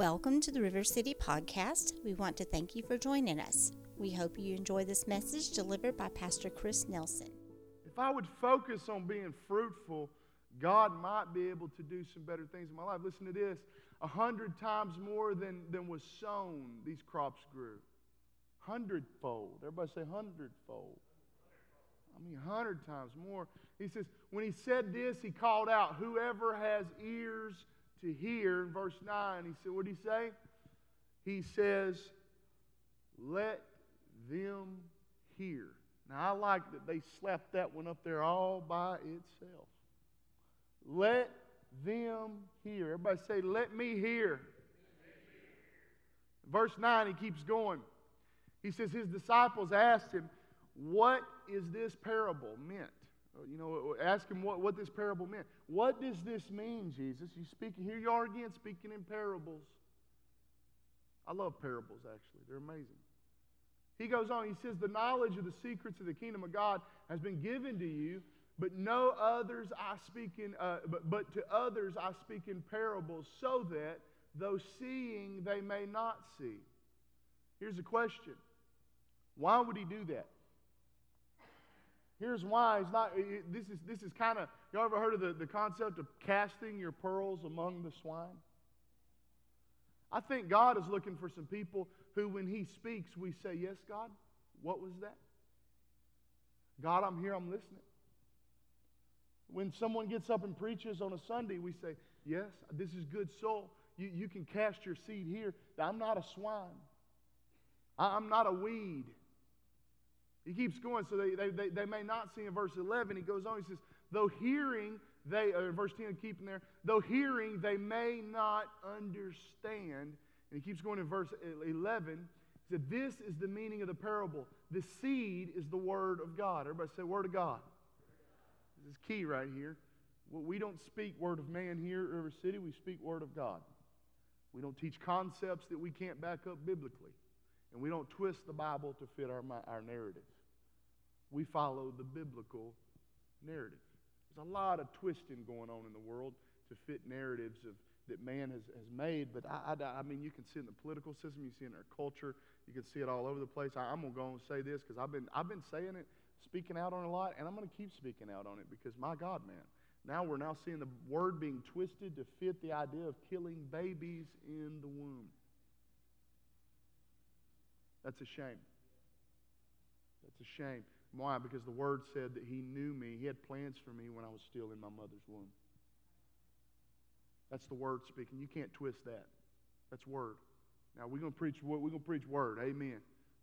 Welcome to the River City Podcast. We want to thank you for joining us. We hope you enjoy this message delivered by Pastor Chris Nelson. If I would focus on being fruitful, God might be able to do some better things in my life. Listen to this a hundred times more than, than was sown, these crops grew. Hundredfold. Everybody say hundredfold. I mean, a hundred times more. He says, when he said this, he called out, Whoever has ears to hear. In verse 9, he said, What did he say? He says, Let them hear. Now, I like that they slapped that one up there all by itself. Let them hear. Everybody say, Let me hear. Verse 9, he keeps going. He says, His disciples asked him, What is this parable meant? You know, ask him what, what this parable meant. What does this mean, Jesus? You speak, here you are again speaking in parables. I love parables, actually. They're amazing. He goes on, he says, The knowledge of the secrets of the kingdom of God has been given to you, but no others I speak in, uh, but, but to others I speak in parables, so that though seeing they may not see. Here's a question Why would he do that? Here's why. It's not, eh, eh, this is, this is kind of, y'all ever heard of the, the concept of casting your pearls among the swine? I think God is looking for some people who, when He speaks, we say, Yes, God, what was that? God, I'm here, I'm listening. When someone gets up and preaches on a Sunday, we say, Yes, this is good soul. You, you can cast your seed here. I'm not a swine, I'm not a weed. He keeps going, so they, they, they, they, may not see in verse 11. He goes on, he says, though hearing, they, uh, verse 10, keeping there, though hearing, they may not understand. And he keeps going in verse 11. He said, this is the meaning of the parable. The seed is the word of God. Everybody say, word of God. This is key right here. We don't speak word of man here at River City. We speak word of God. We don't teach concepts that we can't back up biblically. And we don't twist the Bible to fit our, our narrative. We follow the biblical narrative. There's a lot of twisting going on in the world to fit narratives of, that man has, has made. But I, I, I mean, you can see it in the political system, you see it in our culture, you can see it all over the place. I, am going to go and say this because I've been, I've been saying it, speaking out on it a lot, and I'm going to keep speaking out on it because, my God, man, now we're now seeing the word being twisted to fit the idea of killing babies in the womb. That's a shame. That's a shame. Why? Because the Word said that He knew me. He had plans for me when I was still in my mother's womb. That's the Word speaking. You can't twist that. That's Word. Now we're going to preach. We're to preach Word. Amen.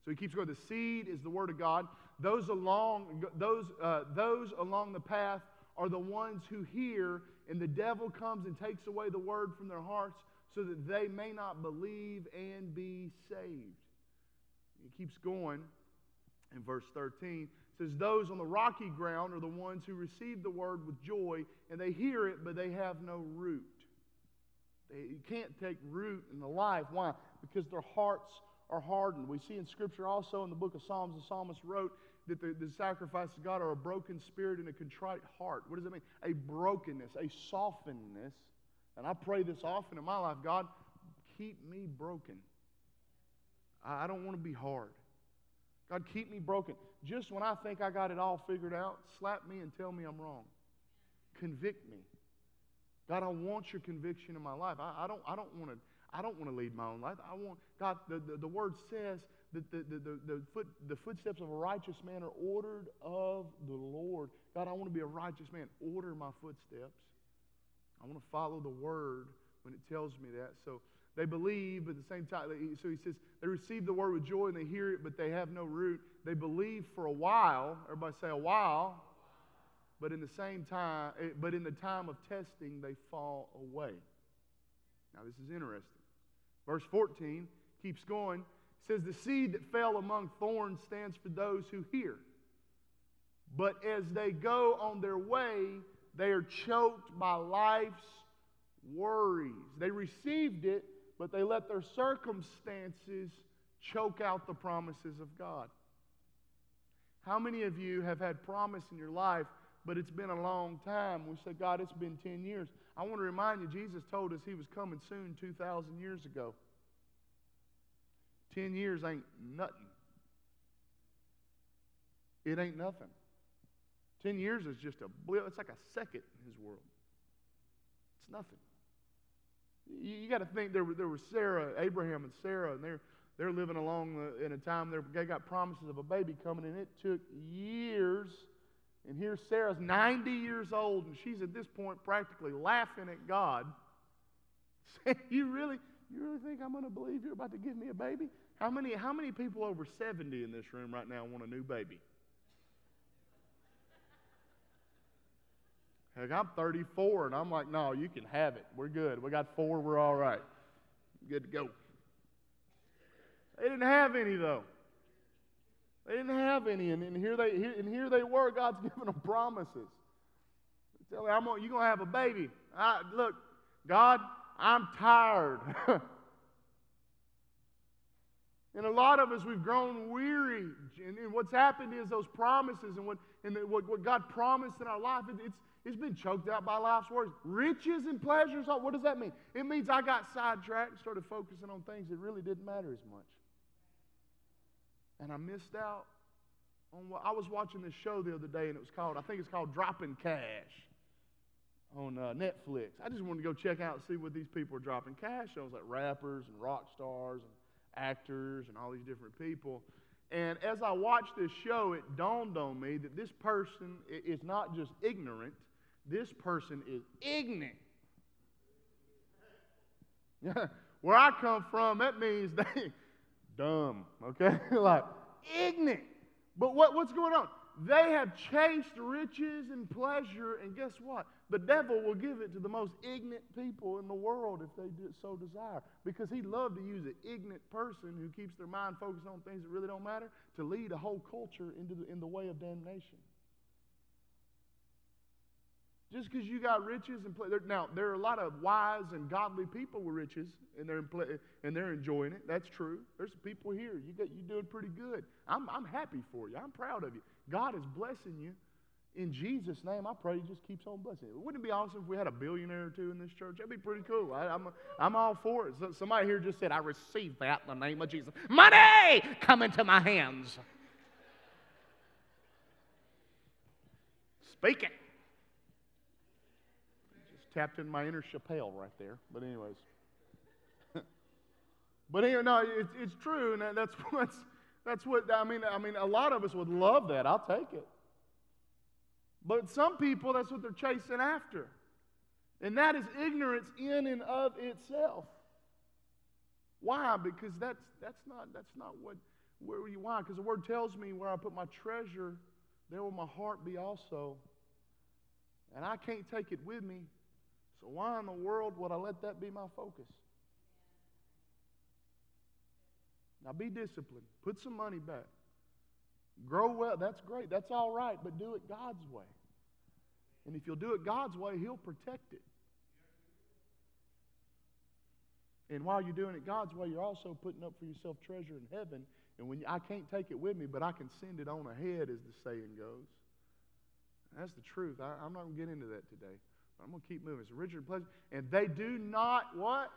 So he keeps going. The seed is the Word of God. Those along those uh, those along the path are the ones who hear, and the devil comes and takes away the Word from their hearts, so that they may not believe and be saved. He keeps going in verse 13 says those on the rocky ground are the ones who receive the word with joy and they hear it but they have no root. They you can't take root in the life. Why? Because their hearts are hardened. We see in scripture also in the book of psalms the psalmist wrote that the, the sacrifices of god are a broken spirit and a contrite heart. What does that mean? A brokenness a softenness. And i pray this often in my life god keep me broken. I, I don't want to be hard God, keep me broken. Just when I think I got it all figured out, slap me and tell me I'm wrong. Convict me. God, I want your conviction in my life. I, I don't, I don't want to. I don't want to lead my own life. I want God. The, the, the word says that the, the, the, the, foot, the footsteps of a righteous man are ordered of the Lord. God, I want to be a righteous man. Order my footsteps. I want to follow the word when it tells me that. So they believe, but at the same time, so he says, they receive the word with joy and they hear it, but they have no root. They believe for a while. Everybody say a while. But in the same time, eh, but in the time of testing, they fall away. Now, this is interesting. Verse 14 keeps going. It says, The seed that fell among thorns stands for those who hear. But as they go on their way, they are choked by life's worries. They received it, but they let their circumstances choke out the promises of God. How many of you have had promise in your life, but it's been a long time? We say, God, it's been 10 years. I want to remind you, Jesus told us he was coming soon 2,000 years ago. 10 years ain't nothing. It ain't nothing. 10 years is just a blip. It's like a second in his world. It's nothing. You, you got to think there, there was Sarah, Abraham and Sarah, and they're, they're living along the, in a time they got promises of a baby coming, and it took years. And here Sarah's 90 years old, and she's at this point practically laughing at God, saying, "You really, you really think I'm going to believe you're about to give me a baby? How many, how many people over 70 in this room right now want a new baby? Heck, I'm 34, and I'm like, no, you can have it. We're good. We got four. We're all right. Good to go. They didn't have any, though. They didn't have any, and, and here they here, and here they were. God's giving them promises. Tell me, I'm gonna, you're gonna have a baby. I, look, God, I'm tired. and a lot of us, we've grown weary. And, and what's happened is those promises and what and what, what God promised in our life, it, it's it's been choked out by life's worries. Riches and pleasures, what does that mean? It means I got sidetracked and started focusing on things that really didn't matter as much. And I missed out on what I was watching this show the other day, and it was called, I think it's called Dropping Cash on uh, Netflix. I just wanted to go check out and see what these people are dropping cash on, It was like rappers and rock stars and actors and all these different people. And as I watched this show, it dawned on me that this person is not just ignorant, this person is ignorant. Where I come from, that means they dumb, okay? like ignorant. But what, what's going on? They have chased riches and pleasure, and guess what? The devil will give it to the most ignorant people in the world if they so desire. Because he'd love to use an ignorant person who keeps their mind focused on things that really don't matter to lead a whole culture into the, in the way of damnation. Just because you got riches and play, now there are a lot of wise and godly people with riches, and they're and they're enjoying it. That's true. There's people here. You got you doing pretty good. I'm I'm happy for you. I'm proud of you. God is blessing you. In Jesus' name, I pray He just keeps on blessing. You. Wouldn't it be awesome if we had a billionaire or two in this church? That'd be pretty cool. I, am I'm, I'm all for it. So, somebody here just said, "I receive that in the name of Jesus." Money come into my hands. Speak it tapped in my inner Chappelle right there. But, anyways. but anyway, no, it's, it's true, and that's what's. That's what I mean. I mean, a lot of us would love that. I'll take it. But some people, that's what they're chasing after. And that is ignorance in and of itself. Why? Because that's, that's, not, that's not what, where you, why? Because the word tells me where I put my treasure, there will my heart be also. And I can't take it with me so, why in the world would I let that be my focus? Now, be disciplined. Put some money back. Grow well. That's great. That's all right. But do it God's way. And if you'll do it God's way, He'll protect it. And while you're doing it God's way, you're also putting up for yourself treasure in heaven. And when you, I can't take it with me, but I can send it on ahead, as the saying goes. That's the truth. I, I'm not going to get into that today. I'm going to keep moving. It's original pleasure. And they do not what?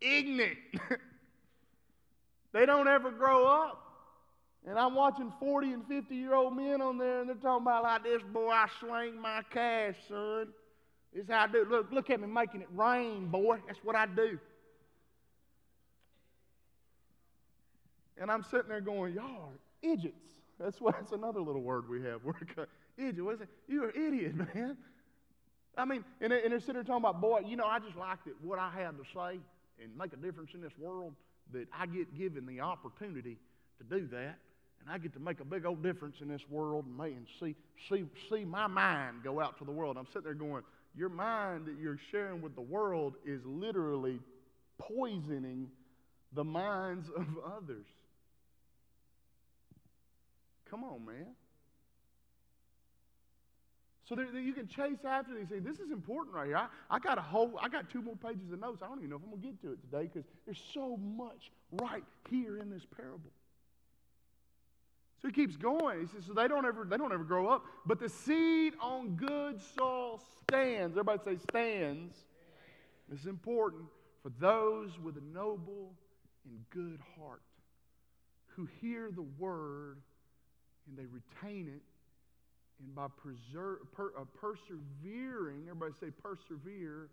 Ignorant. they don't ever grow up. And I'm watching 40 and 50 year old men on there, and they're talking about like this, boy, I sling my cash, son. This is how I do it. Look, look at me making it rain, boy. That's what I do. And I'm sitting there going, y'all are idiots. That's what that's another little word we have. We're Idiot. What is it? You're an idiot, man. I mean, and, and they're sitting there talking about, boy, you know, I just like that what I have to say and make a difference in this world, that I get given the opportunity to do that. And I get to make a big old difference in this world and, and see, see, see my mind go out to the world. I'm sitting there going, your mind that you're sharing with the world is literally poisoning the minds of others. Come on, man. So there, you can chase after these things. This is important right here. I, I got a whole, I got two more pages of notes. I don't even know if I'm going to get to it today because there's so much right here in this parable. So he keeps going. He says, so they don't ever, they don't ever grow up. But the seed on good soil stands. Everybody say stands. This is important for those with a noble and good heart who hear the word and they retain it. And by preser- per, uh, persevering, everybody say persevere.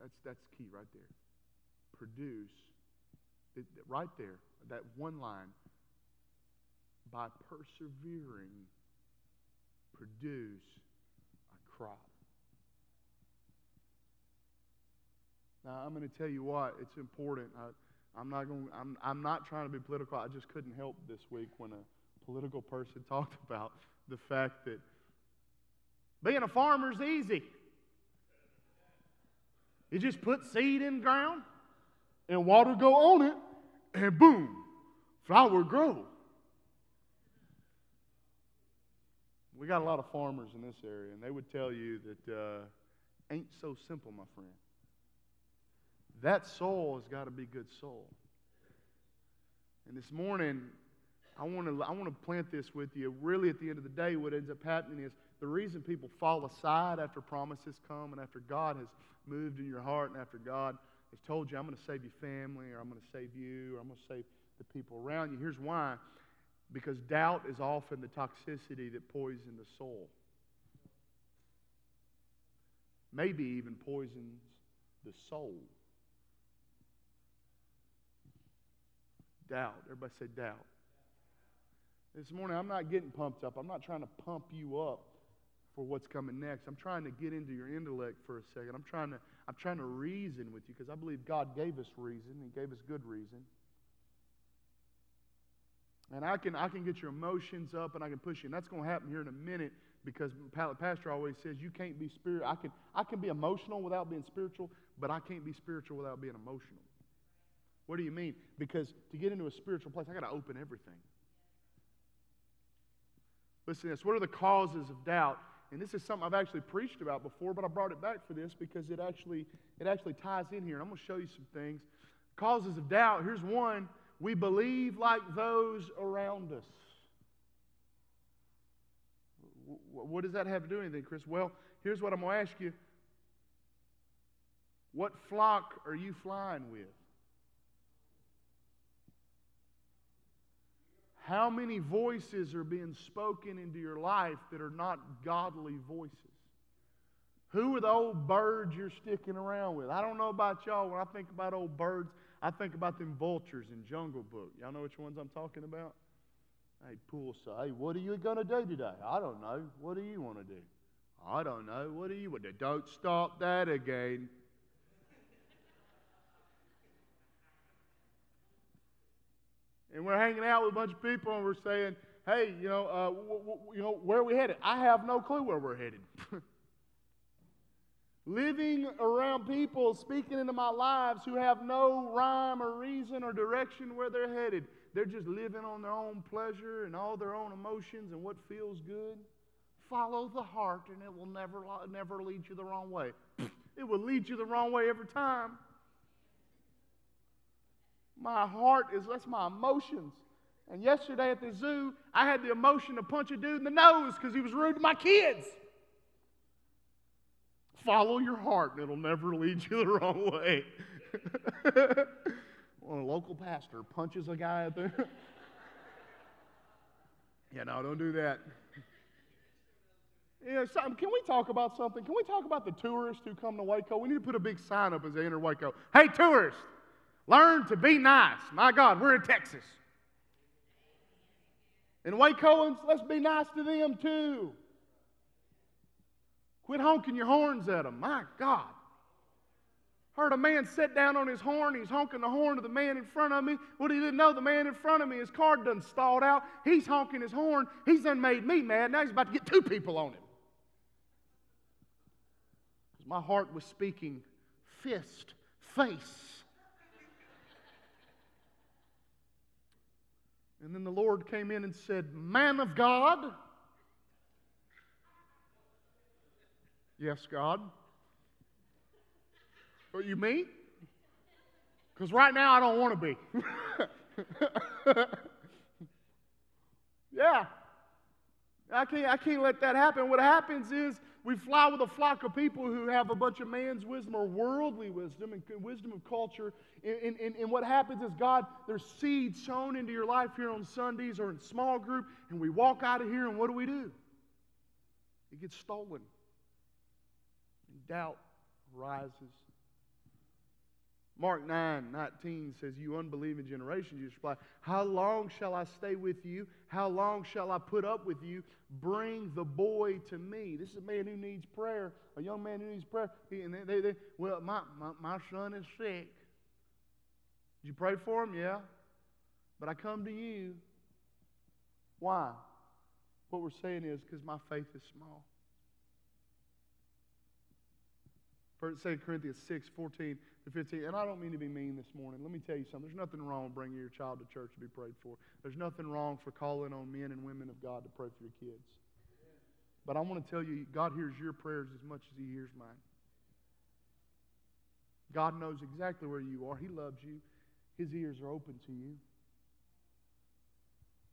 That's, that's key right there. Produce. It, right there, that one line. By persevering, produce a crop. Now, I'm going to tell you what, it's important. I, I'm not going. I'm, I'm not trying to be political. I just couldn't help this week when a political person talked about the fact that being a farmer is easy. You just put seed in ground, and water go on it, and boom, flower grow. We got a lot of farmers in this area, and they would tell you that uh, ain't so simple, my friend. That soul has got to be good soul. And this morning, I want to I want to plant this with you. Really, at the end of the day, what ends up happening is the reason people fall aside after promises come and after God has moved in your heart and after God has told you, I'm going to save your family or I'm going to save you or I'm going to save the people around you. Here's why because doubt is often the toxicity that poisons the soul. Maybe even poisons the soul. Doubt. Everybody say doubt. This morning, I'm not getting pumped up. I'm not trying to pump you up for what's coming next. I'm trying to get into your intellect for a second. I'm trying to, I'm trying to reason with you because I believe God gave us reason. He gave us good reason. And I can, I can get your emotions up and I can push you. And that's going to happen here in a minute because Pastor always says you can't be spiritual. I can, I can be emotional without being spiritual, but I can't be spiritual without being emotional. What do you mean? Because to get into a spiritual place, I got to open everything. Listen to this. What are the causes of doubt? And this is something I've actually preached about before, but I brought it back for this because it actually, it actually ties in here. And I'm going to show you some things. Causes of doubt. Here's one. We believe like those around us. What does that have to do with anything, Chris? Well, here's what I'm going to ask you. What flock are you flying with? How many voices are being spoken into your life that are not godly voices? Who are the old birds you're sticking around with? I don't know about y'all. When I think about old birds, I think about them vultures in Jungle Book. Y'all know which ones I'm talking about? Hey, poolside. Hey, what are you going to do today? I don't know. What do you want to do? I don't know. What do you want to do? Don't stop that again. And we're hanging out with a bunch of people and we're saying, hey, you know, uh, w- w- you know, where are we headed? I have no clue where we're headed. Living around people speaking into my lives who have no rhyme or reason or direction where they're headed. They're just living on their own pleasure and all their own emotions and what feels good. Follow the heart and it will never, never lead you the wrong way. It will lead you the wrong way every time. My heart is, that's my emotions. And yesterday at the zoo, I had the emotion to punch a dude in the nose because he was rude to my kids. Follow your heart, and it'll never lead you the wrong way. well, a local pastor punches a guy at the. yeah, no, don't do that. Yeah. Can we talk about something? Can we talk about the tourists who come to Waco? We need to put a big sign up as they enter Waco. Hey, tourists! Learn to be nice. My God, we're in Texas. And Wacoans, let's be nice to them too. Quit honking your horns at them. My God. Heard a man sit down on his horn. He's honking the horn to the man in front of me. What he didn't know, the man in front of me, his car done stalled out. He's honking his horn. He's done made me mad. Now he's about to get two people on him. My heart was speaking fist, face. And then the Lord came in and said, Man of God. Yes, God. Are you me? Because right now I don't want to be. Yeah. I can't, I can't let that happen. What happens is we fly with a flock of people who have a bunch of man's wisdom or worldly wisdom and wisdom of culture. And, and, and what happens is, God, there's seeds sown into your life here on Sundays or in small group, and we walk out of here, and what do we do? It gets stolen. And doubt rises. Mark 9, 19 says, You unbelieving generation, Jesus replied, How long shall I stay with you? How long shall I put up with you? Bring the boy to me. This is a man who needs prayer, a young man who needs prayer. He, and they, they, well, my, my, my son is sick. Did you pray for him? Yeah. But I come to you. Why? What we're saying is because my faith is small. 2 Corinthians 6, 14 to 15. And I don't mean to be mean this morning. Let me tell you something. There's nothing wrong with bringing your child to church to be prayed for. There's nothing wrong for calling on men and women of God to pray for your kids. But I want to tell you, God hears your prayers as much as He hears mine. God knows exactly where you are. He loves you. His ears are open to you.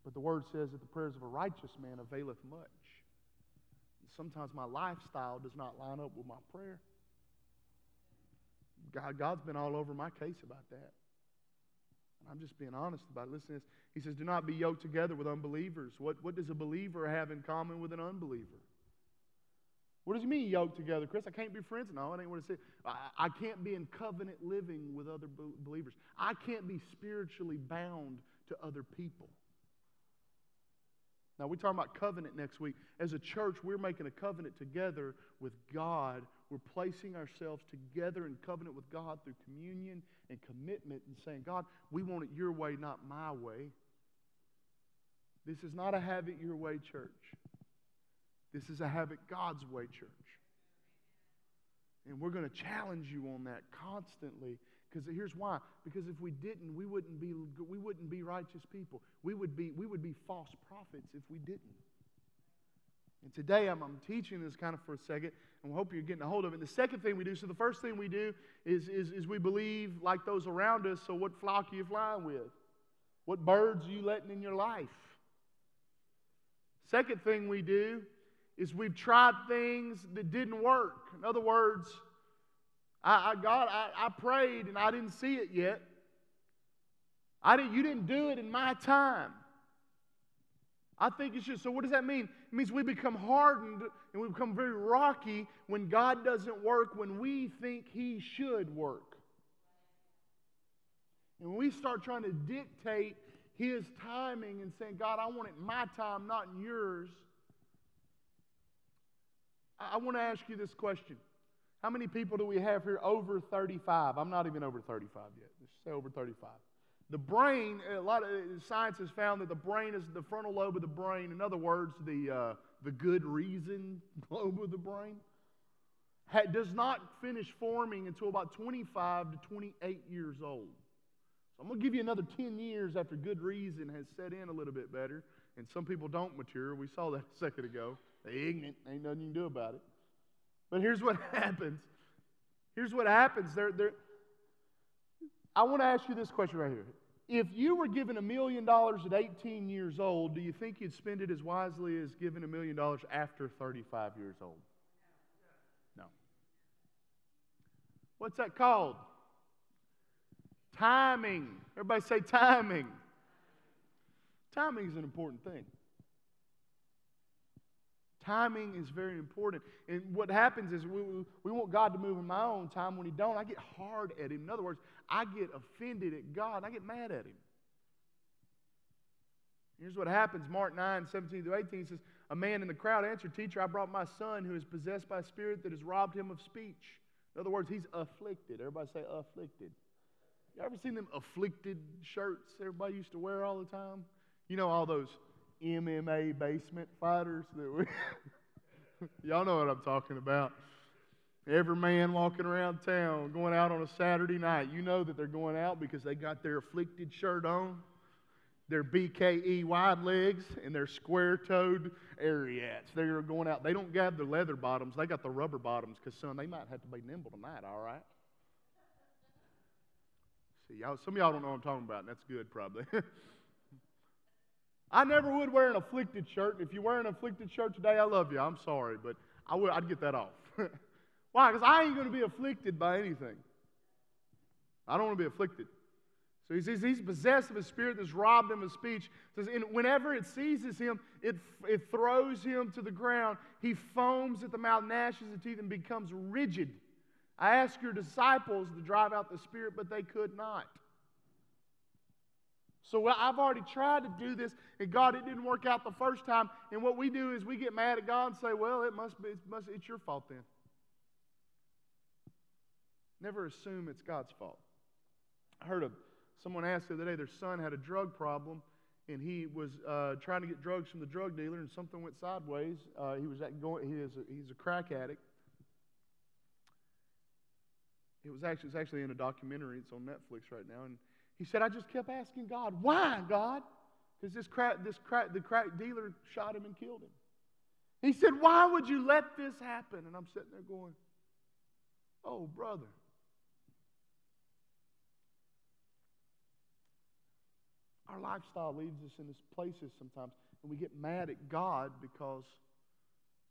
But the Word says that the prayers of a righteous man availeth much. Sometimes my lifestyle does not line up with my prayer. God, God's been all over my case about that. And I'm just being honest about it. Listen to this. He says, Do not be yoked together with unbelievers. What, what does a believer have in common with an unbeliever? What does he mean yoked together, Chris? I can't be friends. No, I ain't what it says. I, I can't be in covenant living with other believers. I can't be spiritually bound to other people. Now, we're talking about covenant next week. As a church, we're making a covenant together with God we're placing ourselves together in covenant with God through communion and commitment and saying, God, we want it your way, not my way. This is not a have it your way church. This is a have it God's way church. And we're going to challenge you on that constantly. Because here's why. Because if we didn't, we wouldn't be, we wouldn't be righteous people. We would be, we would be false prophets if we didn't. And today I'm, I'm teaching this kind of for a second, and we hope you're getting a hold of it. And the second thing we do, so the first thing we do is, is, is we believe like those around us. So, what flock are you flying with? What birds are you letting in your life? Second thing we do is we've tried things that didn't work. In other words, I, I God, I, I prayed and I didn't see it yet. I didn't, you didn't do it in my time. I think it's just, so what does that mean? It means we become hardened and we become very rocky when God doesn't work when we think He should work. And when we start trying to dictate His timing and saying, God, I want it in my time, not in yours, I, I want to ask you this question. How many people do we have here over 35? I'm not even over 35 yet. Just say over 35. The brain, a lot of science has found that the brain is the frontal lobe of the brain. In other words, the, uh, the good reason lobe of the brain does not finish forming until about 25 to 28 years old. So I'm going to give you another 10 years after good reason has set in a little bit better. And some people don't mature. We saw that a second ago. They ignorant. Ain't nothing you can do about it. But here's what happens. Here's what happens. They're, they're, I want to ask you this question right here. If you were given a million dollars at 18 years old, do you think you'd spend it as wisely as giving a million dollars after 35 years old? No. What's that called? Timing. Everybody say timing. Timing is an important thing. Timing is very important. And what happens is we, we want God to move in my own time. When He don't, I get hard at Him. In other words, I get offended at God. I get mad at Him. Here's what happens Mark 9, 17 through 18 says, A man in the crowd answered, Teacher, I brought my son who is possessed by a spirit that has robbed him of speech. In other words, he's afflicted. Everybody say afflicted. You ever seen them afflicted shirts everybody used to wear all the time? You know, all those MMA basement fighters that we. Y'all know what I'm talking about. Every man walking around town, going out on a Saturday night, you know that they're going out because they got their afflicted shirt on, their BKE wide legs, and their square toed Ariats. They're going out. They don't have the leather bottoms, they got the rubber bottoms because, son, they might have to be nimble tonight, all right? See, y'all, some of y'all don't know what I'm talking about, and that's good probably. I never would wear an afflicted shirt. If you wear an afflicted shirt today, I love you. I'm sorry, but I would, I'd get that off. Why? Because I ain't going to be afflicted by anything. I don't want to be afflicted. So he says he's possessed of a spirit that's robbed him of speech. Says, and whenever it seizes him, it, it throws him to the ground. He foams at the mouth, gnashes the teeth, and becomes rigid. I asked your disciples to drive out the spirit, but they could not. So I've already tried to do this, and God, it didn't work out the first time. And what we do is we get mad at God and say, "Well, it must be, it must, it's your fault then." Never assume it's God's fault. I heard of someone asked the other day their son had a drug problem, and he was uh, trying to get drugs from the drug dealer, and something went sideways. Uh, he was going. He is a, he's a crack addict. It was actually it's actually in a documentary. It's on Netflix right now, and he said, I just kept asking God, why, God? Because this crack, this crack, the crack dealer shot him and killed him. He said, Why would you let this happen? And I'm sitting there going, Oh, brother. Our lifestyle leads us in these places sometimes, and we get mad at God because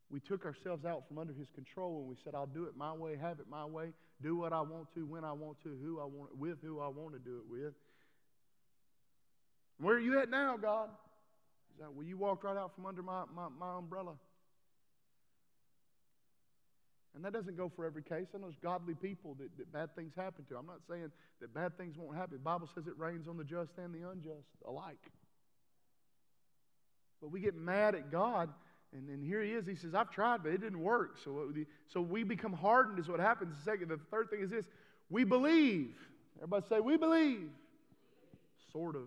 we took ourselves out from under His control and we said, I'll do it my way, have it my way, do what I want to, when I want to, who I want, with who I want to do it with. Where are you at now, God? Is that, well, you walked right out from under my, my, my umbrella. And that doesn't go for every case. I know there's godly people that, that bad things happen to. I'm not saying that bad things won't happen. The Bible says it rains on the just and the unjust alike. But we get mad at God, and, and here he is. He says, I've tried, but it didn't work. So, so we become hardened, is what happens. The, second, the third thing is this we believe. Everybody say, We believe. Sort of.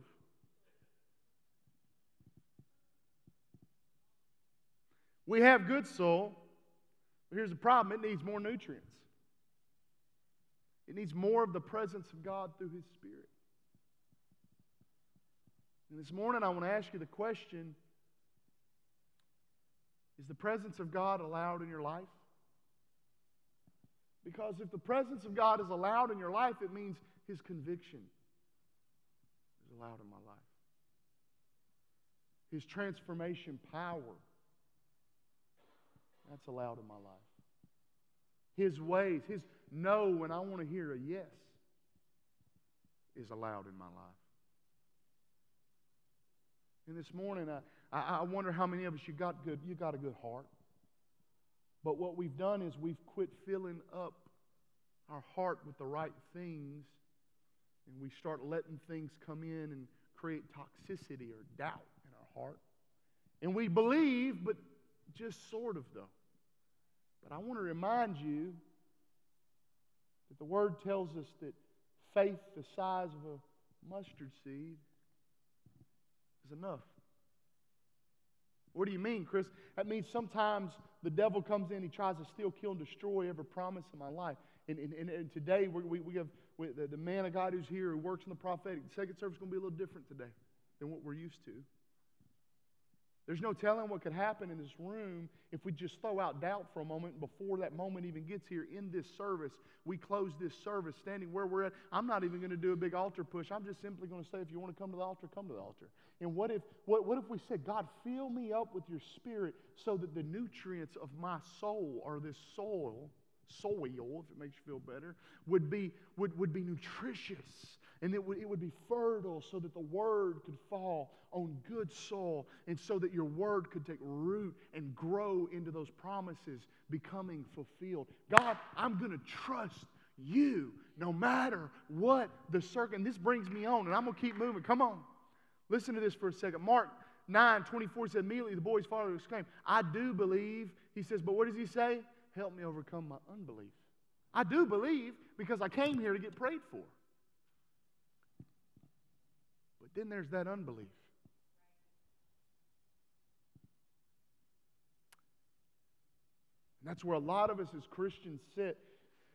We have good soil, but here's the problem it needs more nutrients. It needs more of the presence of God through His Spirit. And this morning, I want to ask you the question Is the presence of God allowed in your life? Because if the presence of God is allowed in your life, it means His conviction is allowed in my life. His transformation power that's allowed in my life. His ways, His no when I want to hear a yes is allowed in my life. And this morning, I, I wonder how many of us you got good. You got a good heart. But what we've done is we've quit filling up our heart with the right things, and we start letting things come in and create toxicity or doubt in our heart. And we believe, but just sort of, though. But I want to remind you that the Word tells us that faith the size of a mustard seed is enough. What do you mean, Chris? That means sometimes the devil comes in, he tries to steal, kill, and destroy every promise in my life. And, and, and, and today we, we have we, the, the man of God who's here who works in the prophetic. The second service is going to be a little different today than what we're used to. There's no telling what could happen in this room if we just throw out doubt for a moment before that moment even gets here in this service. We close this service standing where we're at. I'm not even going to do a big altar push. I'm just simply going to say, if you want to come to the altar, come to the altar. And what if, what, what if we said, God, fill me up with your spirit so that the nutrients of my soul or this soil, soil, if it makes you feel better, would be, would, would be nutritious and it would, it would be fertile so that the word could fall on good soil and so that your word could take root and grow into those promises becoming fulfilled. God, I'm going to trust you no matter what the. And this brings me on, and I'm going to keep moving. Come on. Listen to this for a second. Mark 9 24 said, Immediately the boy's father exclaimed, I do believe. He says, But what does he say? Help me overcome my unbelief. I do believe because I came here to get prayed for. Then there's that unbelief. And that's where a lot of us as Christians sit.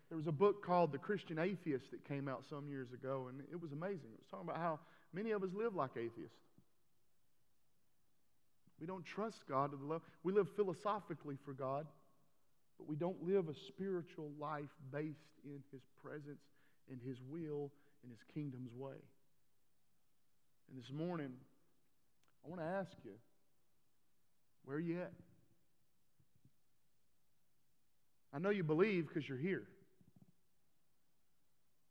There was a book called The Christian Atheist that came out some years ago, and it was amazing. It was talking about how many of us live like atheists. We don't trust God to the level. We live philosophically for God, but we don't live a spiritual life based in His presence, in His will, in His kingdom's way. And this morning, I want to ask you, where are you at? I know you believe because you're here,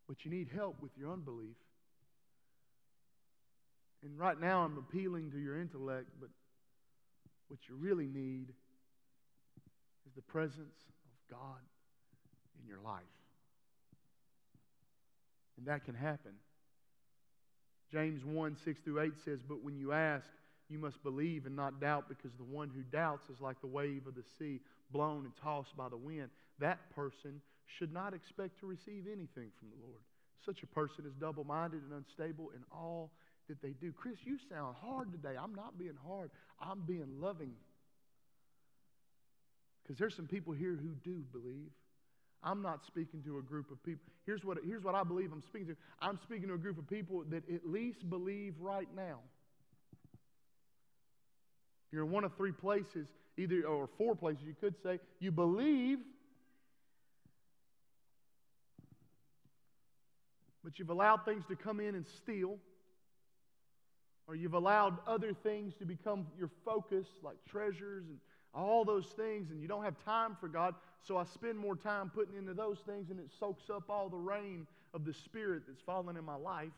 but you need help with your unbelief. And right now, I'm appealing to your intellect, but what you really need is the presence of God in your life. And that can happen. James 1 6 through 8 says, But when you ask, you must believe and not doubt, because the one who doubts is like the wave of the sea, blown and tossed by the wind. That person should not expect to receive anything from the Lord. Such a person is double minded and unstable in all that they do. Chris, you sound hard today. I'm not being hard, I'm being loving. Because there's some people here who do believe. I'm not speaking to a group of people. Here's what, here's what I believe I'm speaking to I'm speaking to a group of people that at least believe right now. You're in one of three places, either, or four places, you could say. You believe, but you've allowed things to come in and steal or you've allowed other things to become your focus, like treasures and all those things, and you don't have time for God, so I spend more time putting into those things, and it soaks up all the rain of the Spirit that's fallen in my life.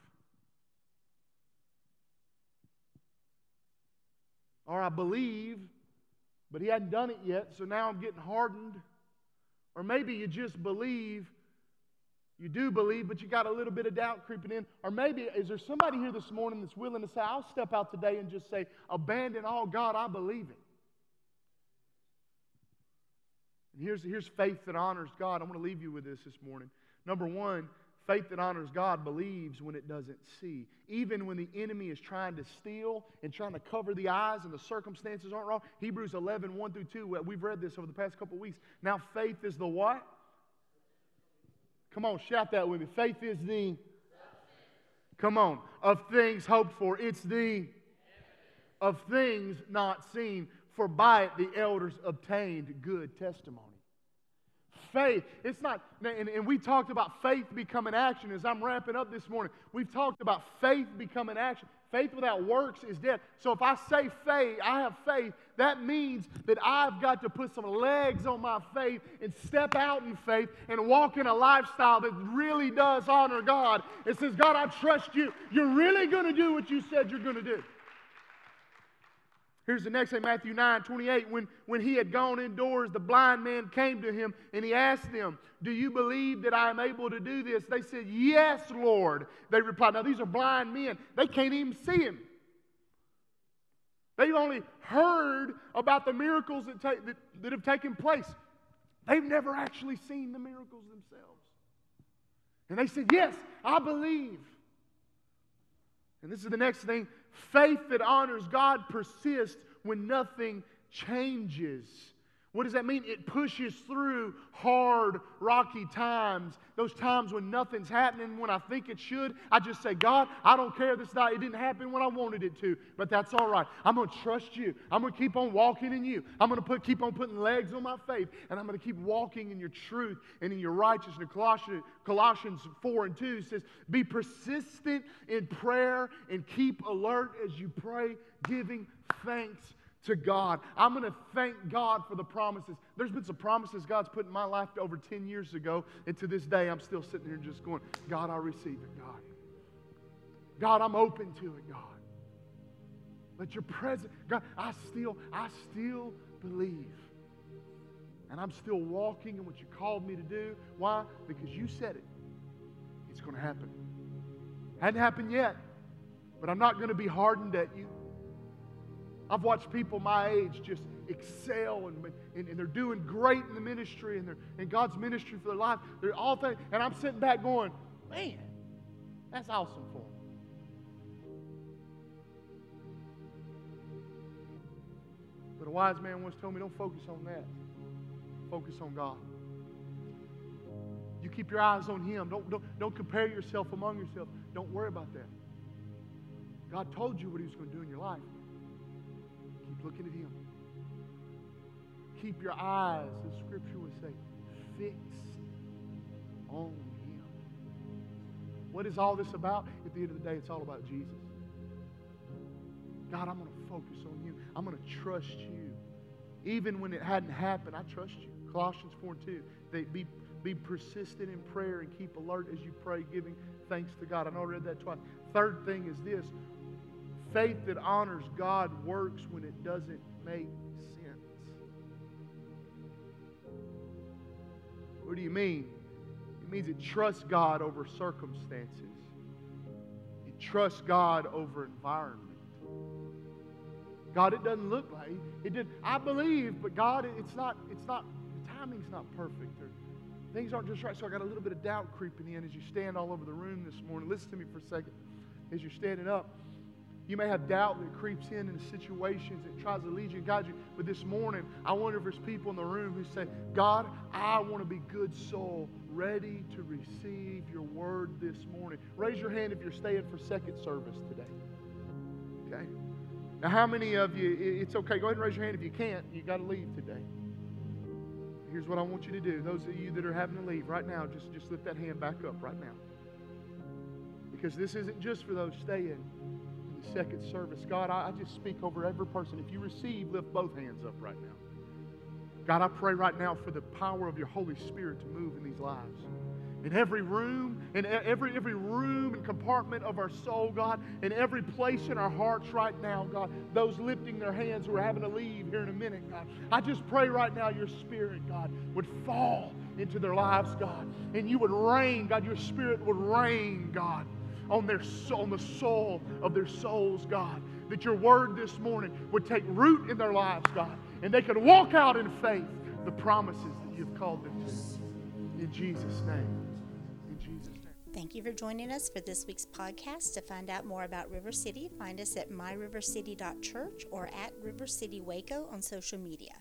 Or I believe, but He hadn't done it yet, so now I'm getting hardened. Or maybe you just believe you do believe, but you got a little bit of doubt creeping in. Or maybe, is there somebody here this morning that's willing to say, I'll step out today and just say, abandon all God, I believe it. And here's, here's faith that honors God. I want to leave you with this this morning. Number one, faith that honors God believes when it doesn't see. Even when the enemy is trying to steal and trying to cover the eyes and the circumstances aren't wrong. Hebrews 11, 1 through 2, we've read this over the past couple weeks. Now, faith is the what? Come on, shout that with me. Faith is the. Come on. Of things hoped for. It's the. Of things not seen. For by it the elders obtained good testimony. Faith, it's not, and, and we talked about faith becoming action as I'm wrapping up this morning. We've talked about faith becoming action. Faith without works is dead. So if I say faith, I have faith, that means that I've got to put some legs on my faith and step out in faith and walk in a lifestyle that really does honor God. It says, God, I trust you. You're really going to do what you said you're going to do. Here's the next thing, Matthew 9, 28. When, when he had gone indoors, the blind man came to him and he asked them, Do you believe that I am able to do this? They said, Yes, Lord. They replied, Now these are blind men. They can't even see him. They've only heard about the miracles that, take, that, that have taken place. They've never actually seen the miracles themselves. And they said, Yes, I believe. And this is the next thing faith that honors God persists when nothing changes. What does that mean? It pushes through hard, rocky times. Those times when nothing's happening when I think it should. I just say, God, I don't care this night. It didn't happen when I wanted it to, but that's all right. I'm going to trust you. I'm going to keep on walking in you. I'm going to keep on putting legs on my faith, and I'm going to keep walking in your truth and in your righteousness. Colossians, Colossians 4 and 2 says, Be persistent in prayer and keep alert as you pray, giving thanks to God. I'm going to thank God for the promises. There's been some promises God's put in my life over 10 years ago, and to this day, I'm still sitting here just going, God, I receive it, God. God, I'm open to it, God. Let your presence, God, I still, I still believe. And I'm still walking in what you called me to do. Why? Because you said it. It's going to happen. Hadn't happened yet, but I'm not going to be hardened at you. I've watched people my age just excel and, and, and, they're doing great in the ministry and, they're, in God's ministry for their life. They're all things, and I'm sitting back going, man, that's awesome for them. But a wise man once told me, don't focus on that. Focus on God. You keep your eyes on Him. Don't, don't, don't compare yourself among yourself. Don't worry about that. God told you what He was going to do in your life looking at Him. Keep your eyes, the scripture would say, fixed on Him. What is all this about? At the end of the day, it's all about Jesus. God, I'm going to focus on you. I'm going to trust you. Even when it hadn't happened, I trust you. Colossians 4 and 2. They be, be persistent in prayer and keep alert as you pray, giving thanks to God. I know I read that twice. Third thing is this faith that honors God works when it doesn't make sense. What do you mean? It means it trusts God over circumstances. It trusts God over environment. God, it doesn't look like it did. I believe, but God, it's not. It's not. The timing's not perfect, or things aren't just right. So I got a little bit of doubt creeping in as you stand all over the room this morning. Listen to me for a second. As you're standing up, you may have doubt that creeps in in situations that tries to lead you and guide you. But this morning, I wonder if there's people in the room who say, God, I want to be good soul, ready to receive your word this morning. Raise your hand if you're staying for second service today. Okay? Now, how many of you, it's okay, go ahead and raise your hand if you can't, you got to leave today. Here's what I want you to do. Those of you that are having to leave right now, just, just lift that hand back up right now. Because this isn't just for those staying second service. God, I, just speak over every person. If you receive, lift both hands up right now. God, I pray right now for the power of your Holy Spirit to move in these lives in every room, in every, every room and compartment of our soul, God, in every place in our hearts right now, God, those lifting their hands who are having to leave here in a minute, God. I just pray right now your spirit, God, would fall into their lives, God, and you would reign, God, your spirit would reign, God, on their on the soul of their souls, God. That your word this morning would take root in their lives, God, and they could walk out in faith the promises that you've called them to. In Jesus' name. In Jesus' name. Thank you for joining us for this week's podcast. To find out more about River City, find us at myrivercity.church or at River City Waco on social media.